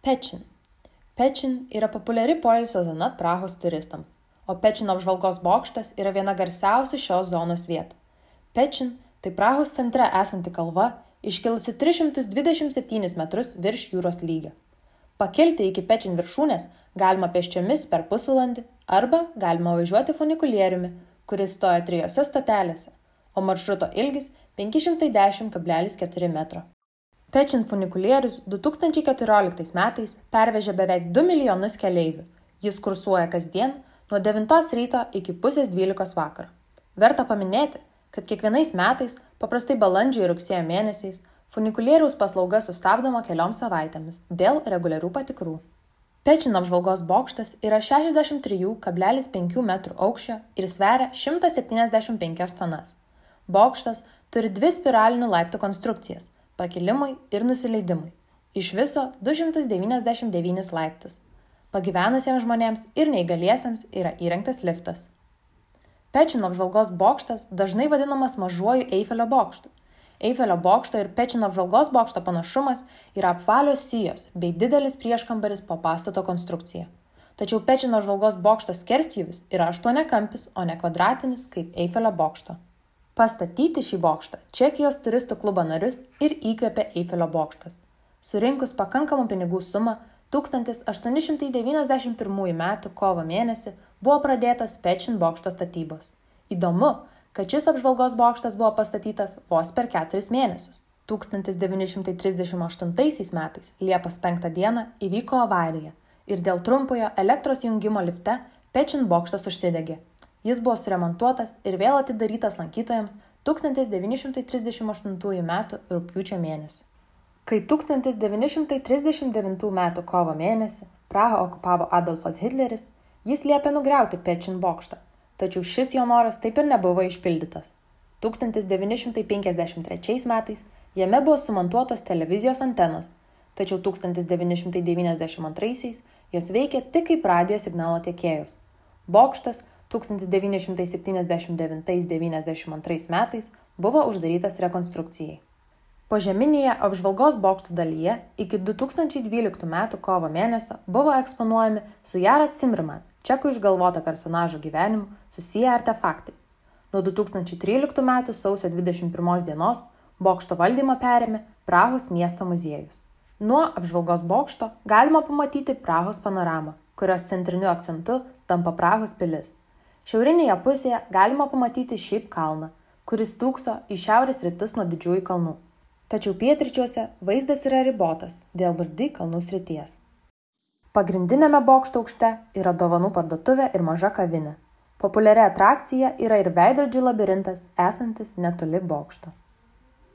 Pečin. Pečin yra populiari poilsio zona Prahos turistams, o Pečino apžvalgos bokštas yra viena garsiausių šios zonos vietų. Pečin tai Prahos centre esanti kalva, iškilusi 327 metrus virš jūros lygio. Pakilti iki Pečin viršūnės galima pėsčiomis per pusvalandį arba galima važiuoti funikulieriumi, kuris stoja trijose stotelėse, o maršruto ilgis 510,4 m. Pečin funikulierius 2014 metais pervežė beveik 2 milijonus keleivių. Jis kursuoja kasdien nuo 9 ryto iki pusės 12 vakaro. Verta paminėti, kad kiekvienais metais, paprastai balandžio ir rugsėjo mėnesiais, funikulieriaus paslauga sustabdoma kelioms savaitėmis dėl reguliarių patikrų. Pečin apžvalgos bokštas yra 63,5 m aukščio ir sveria 175 tonas. Bokštas turi dvi spiralinių laiptų konstrukcijas pakilimui ir nusileidimui. Iš viso 299 laiptus. Pagyvenusiems žmonėms ir neįgaliesiems yra įrengtas liftas. Pečino apžvalgos bokštas dažnai vadinamas mažuoju Eifelio bokštu. Eifelio bokšto ir Pečino apžvalgos bokšto panašumas yra apvalios sijos bei didelis prieškambaris po pastato konstrukcija. Tačiau Pečino apžvalgos bokšto skerspjūvis yra aštuoniakampis, o ne kvadratinis kaip Eifelio bokšto. Pastatyti šį bokštą Čekijos turistų klubo narius ir įkvėpė Eifelio bokštas. Surinkus pakankamą pinigų sumą, 1891 m. kovo mėnesį buvo pradėtos Pečin bokšto statybos. Įdomu, kad šis apžvalgos bokštas buvo pastatytas vos per keturis mėnesius. 1938 metais Liepos 5 dieną įvyko avarija ir dėl trumpojo elektros jungimo lifte Pečin bokštas užsidegė Jis buvo suremontuotas ir vėl atidarytas lankytojams 1938 m. rūpiučio mėnesį. Kai 1939 m. kovo mėnesį Prahą okupavo Adolfas Hitleris, jis liepė nugriauti Pečin bokštą, tačiau šis jo noras taip ir nebuvo išpildytas. 1953 metais jame buvo sumontuotos televizijos antenos, tačiau 1992 jos veikė tik kaip radio signalo tiekėjos. Bokštas 1979-92 metais buvo uždarytas rekonstrukcijai. Požeminėje apžvalgos bokšto dalyje iki 2012 m. kovo mėnesio buvo eksponuojami su Jara Cimmerman, čekų išgalvoto personažo gyvenimu susiję artefaktai. Nuo 2013 m. sausio 21 dienos bokšto valdymą perėmė Prahos miesto muziejus. Nuo apžvalgos bokšto galima pamatyti Prahos panoramą, kurios centriniu akcentu tampa Prahos pilis. Šiaurinėje pusėje galima pamatyti šiaip kalną, kuris tūkso į šiaurės rytus nuo didžiųjų kalnų. Tačiau pietryčiuose vaizdas yra ribotas dėl Bardy kalnų srities. Pagrindinėme bokšto aukšte yra dovanų parduotuvė ir maža kavinė. Populiari atrakcija yra ir veidrodžių labirintas esantis netoli bokšto.